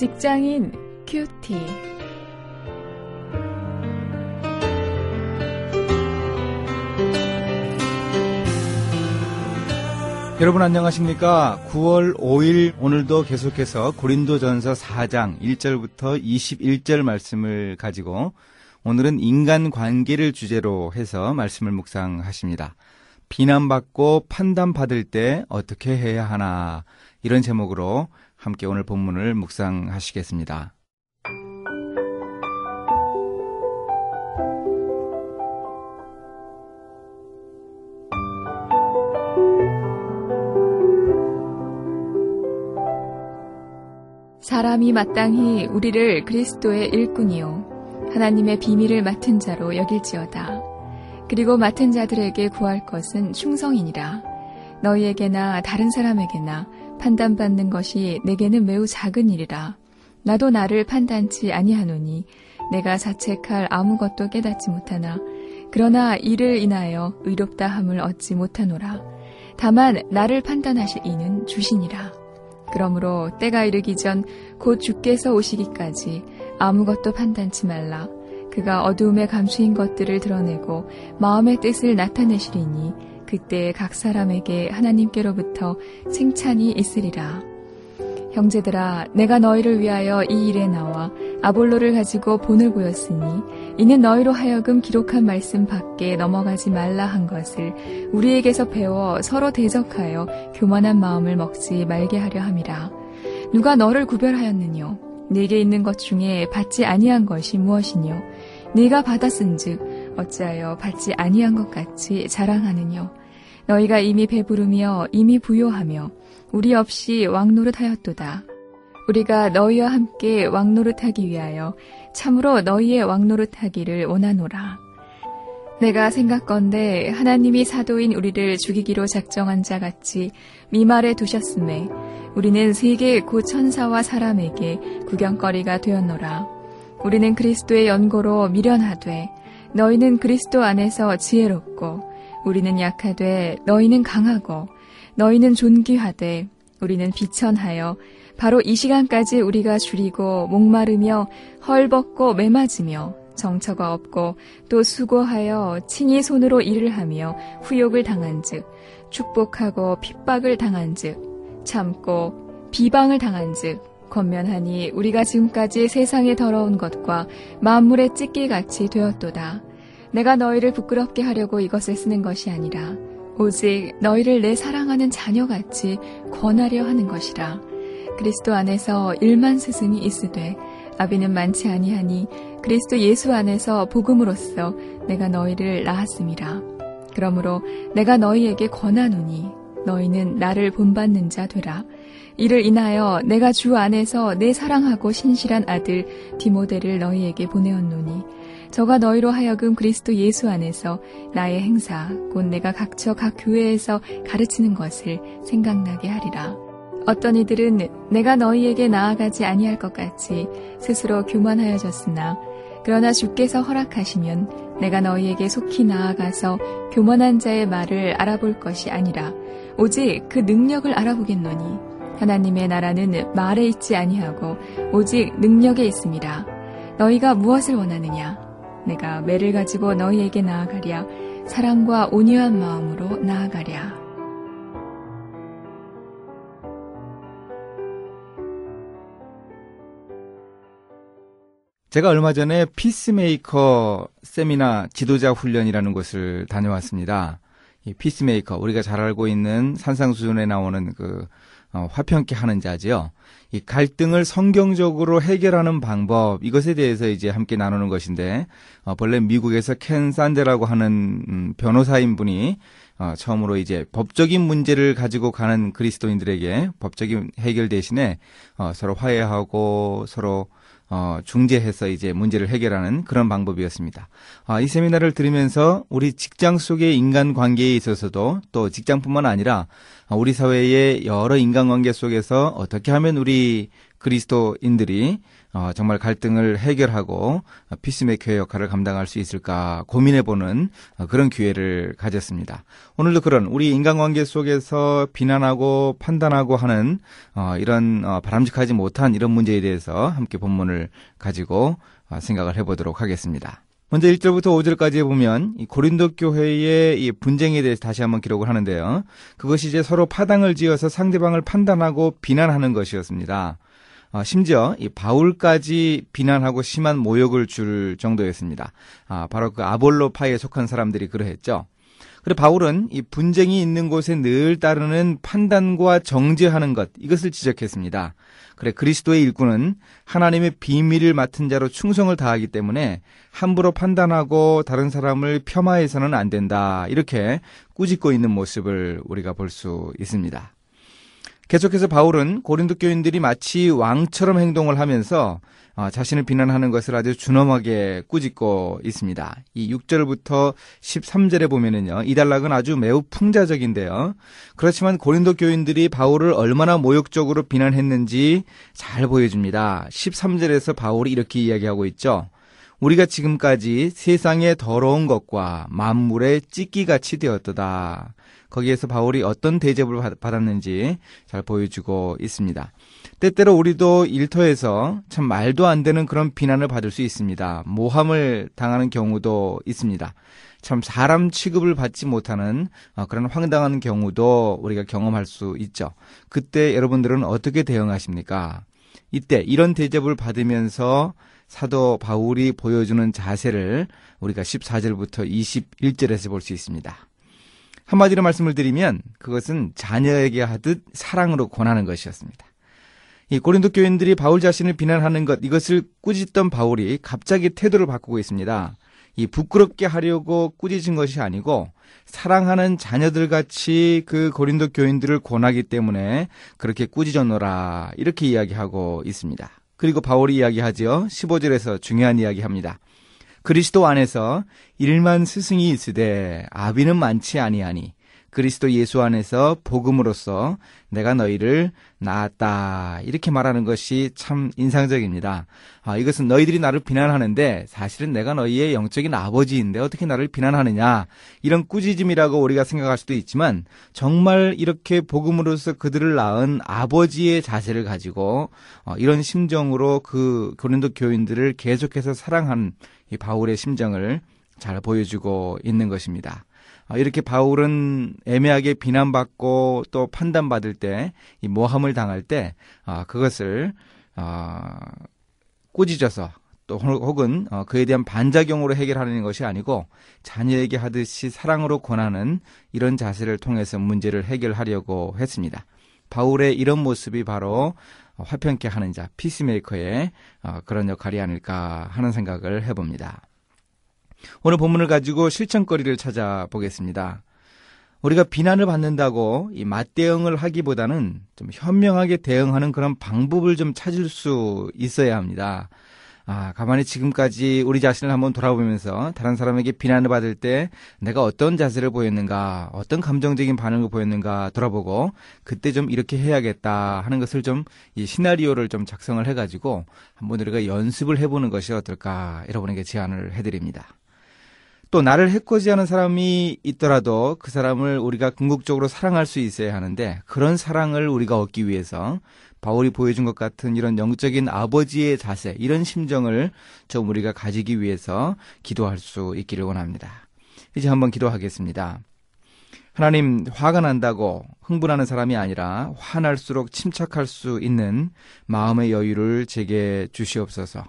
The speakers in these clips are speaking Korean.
직장인 큐티. 여러분 안녕하십니까? 9월 5일 오늘도 계속해서 고린도전서 4장 1절부터 21절 말씀을 가지고 오늘은 인간 관계를 주제로 해서 말씀을 묵상하십니다. 비난받고 판단받을 때 어떻게 해야 하나 이런 제목으로 함께 오늘 본문을 묵상하시겠습니다. 사람이 마땅히 우리를 그리스도의 일꾼이요 하나님의 비밀을 맡은 자로 여길지어다. 그리고 맡은 자들에게 구할 것은 충성이니라. 너희에게나 다른 사람에게나 판단받는 것이 내게는 매우 작은 일이라. 나도 나를 판단치 아니하노니 내가 자책할 아무것도 깨닫지 못하나 그러나 이를 인하여 의롭다 함을 얻지 못하노라. 다만 나를 판단하실 이는 주시니라. 그러므로 때가 이르기 전 곧 주께서 오시기까지 아무것도 판단치 말라. 그가 어두움에 감추인 것들을 드러내고 마음의 뜻을 나타내시리니 그때 각 사람에게 하나님께로부터 칭찬이 있으리라. 형제들아, 내가 너희를 위하여 이 일에 나와 아볼로를 가지고 본을 보였으니 이는 너희로 하여금 기록한 말씀 밖에 넘어가지 말라 한 것을 우리에게서 배워 서로 대적하여 교만한 마음을 먹지 말게 하려 함이라. 누가 너를 구별하였느뇨? 네게 있는 것 중에 받지 아니한 것이 무엇이뇨? 네가 받았은즉 어찌하여 받지 아니한 것 같이 자랑하느뇨? 너희가 이미 배부르며 이미 부요하며 우리 없이 왕노릇하였도다. 우리가 너희와 함께 왕노릇하기 위하여 참으로 너희의 왕노릇하기를 원하노라. 내가 생각건대 하나님이 사도인 우리를 죽이기로 작정한 자 같이 미말에 두셨음에 우리는 세계 곧 천사와 사람에게 구경거리가 되었노라. 우리는 그리스도의 연고로 미련하되 너희는 그리스도 안에서 지혜롭고 우리는 약하되 너희는 강하고 너희는 존귀하되 우리는 비천하여 바로 이 시간까지 우리가 줄이고 목마르며 헐벗고 매맞으며 정처가 없고 또 수고하여 친히 손으로 일을 하며 후욕을 당한즉 축복하고 핍박을 당한즉 참고 비방을 당한즉 권면하니 우리가 지금까지 세상에 더러운 것과 만물의 찢기 같이 되었도다. 내가 너희를 부끄럽게 하려고 이것을 쓰는 것이 아니라 오직 너희를 내 사랑하는 자녀같이 권하려 하는 것이라. 그리스도 안에서 일만 스승이 있으되 아비는 많지 아니하니 그리스도 예수 안에서 복음으로써 내가 너희를 낳았음이라. 그러므로 내가 너희에게 권하노니 너희는 나를 본받는 자 되라. 이를 인하여 내가 주 안에서 내 사랑하고 신실한 아들 디모데를 너희에게 보내었노니 저가 너희로 하여금 그리스도 예수 안에서 나의 행사 곧 내가 각처 각 교회에서 가르치는 것을 생각나게 하리라. 어떤 이들은 내가 너희에게 나아가지 아니할 것 같이 스스로 교만하여졌으나 그러나 주께서 허락하시면 내가 너희에게 속히 나아가서 교만한 자의 말을 알아볼 것이 아니라 오직 그 능력을 알아보겠노니 하나님의 나라는 말에 있지 아니하고 오직 능력에 있습니다. 너희가 무엇을 원하느냐? 내가 매를 가지고 너희에게 나아가랴 사랑과 온유한 마음으로 나아가랴. 제가 얼마 전에 피스메이커 세미나 지도자 훈련이라는 곳을 다녀왔습니다. 이 피스메이커 우리가 잘 알고 있는 산상수훈에 나오는 그 어, 화평케 하는 자지요. 이 갈등을 성경적으로 해결하는 방법 이것에 대해서 이제 함께 나누는 것인데 어, 본래 미국에서 켄 산데라고 하는 음, 변호사인 분이 어, 처음으로 이제 법적인 문제를 가지고 가는 그리스도인들에게 법적인 해결 대신에 어, 서로 화해하고 서로 어, 중재해서 이제 문제를 해결하는 그런 방법이었습니다. 아, 이 세미나를 들으면서 우리 직장 속의 인간 관계에 있어서도 또 직장뿐만 아니라 우리 사회의 여러 인간 관계 속에서 어떻게 하면 우리 그리스도인들이 어, 정말 갈등을 해결하고 피스메이커의 역할을 감당할 수 있을까 고민해보는 어, 그런 기회를 가졌습니다. 오늘도 그런 우리 인간관계 속에서 비난하고 판단하고 하는 어, 이런 어, 바람직하지 못한 이런 문제에 대해서 함께 본문을 가지고 어, 생각을 해보도록 하겠습니다. 먼저 1절부터 5절까지 보면 이 고린도 교회의 이 분쟁에 대해서 다시 한번 기록을 하는데요. 그것이 이제 서로 파당을 지어서 상대방을 판단하고 비난하는 것이었습니다. 어, 심지어 이 바울까지 비난하고 심한 모욕을 줄 정도였습니다. 아, 바로 그 아볼로파에 속한 사람들이 그러했죠. 그리고 바울은 이 분쟁이 있는 곳에 늘 따르는 판단과 정죄하는 것 이것을 지적했습니다. 그래 그리스도의 일꾼은 하나님의 비밀을 맡은 자로 충성을 다하기 때문에 함부로 판단하고 다른 사람을 폄하해서는 안 된다. 이렇게 꾸짖고 있는 모습을 우리가 볼 수 있습니다. 계속해서 바울은 고린도 교인들이 마치 왕처럼 행동을 하면서 어, 자신을 비난하는 것을 아주 준엄하게 꾸짖고 있습니다. 이 6절부터 13절에 보면은요, 이 단락은 아주 매우 풍자적인데요. 그렇지만 고린도 교인들이 바울을 얼마나 모욕적으로 비난했는지 잘 보여줍니다. 13절에서 바울이 이렇게 이야기하고 있죠. 우리가 지금까지 세상의 더러운 것과 만물의 찢기같이 되었도다. 거기에서 바울이 어떤 대접을 받았는지 잘 보여주고 있습니다. 때때로 우리도 일터에서 참 말도 안 되는 그런 비난을 받을 수 있습니다. 모함을 당하는 경우도 있습니다. 참 사람 취급을 받지 못하는 어, 그런 황당한 경우도 우리가 경험할 수 있죠. 그때 여러분들은 어떻게 대응하십니까? 이때 이런 대접을 받으면서 사도 바울이 보여주는 자세를 우리가 14절부터 21절에서 볼 수 있습니다. 한마디로 말씀을 드리면 그것은 자녀에게 하듯 사랑으로 권하는 것이었습니다. 이 고린도 교인들이 바울 자신을 비난하는 것 이것을 꾸짖던 바울이 갑자기 태도를 바꾸고 있습니다. 이 부끄럽게 하려고 꾸짖은 것이 아니고 사랑하는 자녀들 같이 그 고린도 교인들을 권하기 때문에 그렇게 꾸짖어노라 이렇게 이야기하고 있습니다. 그리고 바울이 이야기하지요. 15절에서 중요한 이야기 합니다. 그리스도 안에서 일만 스승이 있으되 아비는 많지 아니하니 그리스도 예수 안에서 복음으로써 내가 너희를 낳았다. 이렇게 말하는 것이 참 인상적입니다. 아, 이것은 너희들이 나를 비난하는데 사실은 내가 너희의 영적인 아버지인데 어떻게 나를 비난하느냐. 이런 꾸짖음이라고 우리가 생각할 수도 있지만 정말 이렇게 복음으로써 그들을 낳은 아버지의 자세를 가지고 어, 이런 심정으로 그 고린도 교인들을 계속해서 사랑한 이 바울의 심정을 잘 보여주고 있는 것입니다. 아, 이렇게 바울은 애매하게 비난받고 또 판단받을 때, 이 모함을 당할 때, 아, 그것을, 아, 꾸짖어서 또 혹은 어, 그에 대한 반작용으로 해결하는 것이 아니고 자녀에게 하듯이 사랑으로 권하는 이런 자세를 통해서 문제를 해결하려고 했습니다. 바울의 이런 모습이 바로 화평케 하는 자, 피스메이커의 어, 그런 역할이 아닐까 하는 생각을 해봅니다. 오늘 본문을 가지고 실천거리를 찾아보겠습니다. 우리가 비난을 받는다고 이 맞대응을 하기보다는 좀 현명하게 대응하는 그런 방법을 좀 찾을 수 있어야 합니다. 아, 가만히 지금까지 우리 자신을 한번 돌아보면서 다른 사람에게 비난을 받을 때 내가 어떤 자세를 보였는가, 어떤 감정적인 반응을 보였는가 돌아보고 그때 좀 이렇게 해야겠다 하는 것을 좀 이 시나리오를 좀 작성을 해가지고 한번 우리가 연습을 해보는 것이 어떨까 여러분에게 제안을 해드립니다. 또 나를 해코지하는 사람이 있더라도 그 사람을 우리가 궁극적으로 사랑할 수 있어야 하는데 그런 사랑을 우리가 얻기 위해서 바울이 보여준 것 같은 이런 영적인 아버지의 자세, 이런 심정을 좀 우리가 가지기 위해서 기도할 수 있기를 원합니다. 이제 한번 기도하겠습니다. 하나님, 화가 난다고 흥분하는 사람이 아니라 화날수록 침착할 수 있는 마음의 여유를 제게 주시옵소서.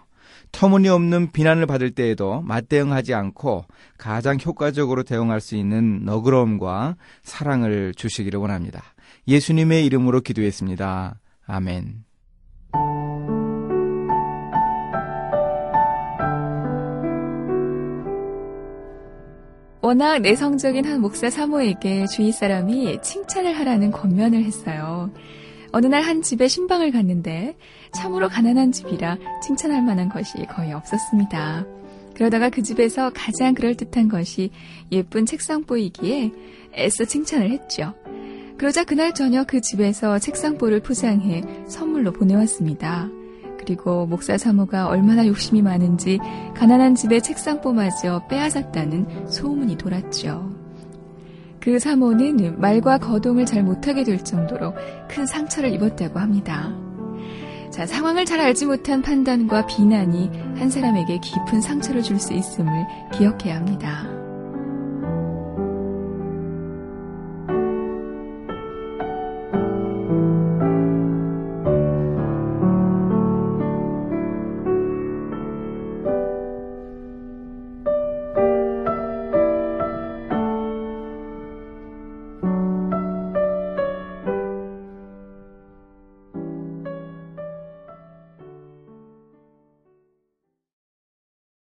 터무니없는 비난을 받을 때에도 맞대응하지 않고 가장 효과적으로 대응할 수 있는 너그러움과 사랑을 주시기를 원합니다. 예수님의 이름으로 기도했습니다. 아멘. 워낙 내성적인 한 목사 사모에게 주위 사람이 칭찬을 하라는 권면을 했어요. 어느 날 한 집에 신방을 갔는데 참으로 가난한 집이라 칭찬할 만한 것이 거의 없었습니다. 그러다가 그 집에서 가장 그럴듯한 것이 예쁜 책상 보이기에 애써 칭찬을 했죠. 그러자 그날 저녁 그 집에서 책상보를 포장해 선물로 보내왔습니다. 그리고 목사 사모가 얼마나 욕심이 많은지 가난한 집의 책상보마저 빼앗았다는 소문이 돌았죠. 그 사모는 말과 거동을 잘 못하게 될 정도로 큰 상처를 입었다고 합니다. 자, 상황을 잘 알지 못한 판단과 비난이 한 사람에게 깊은 상처를 줄 수 있음을 기억해야 합니다.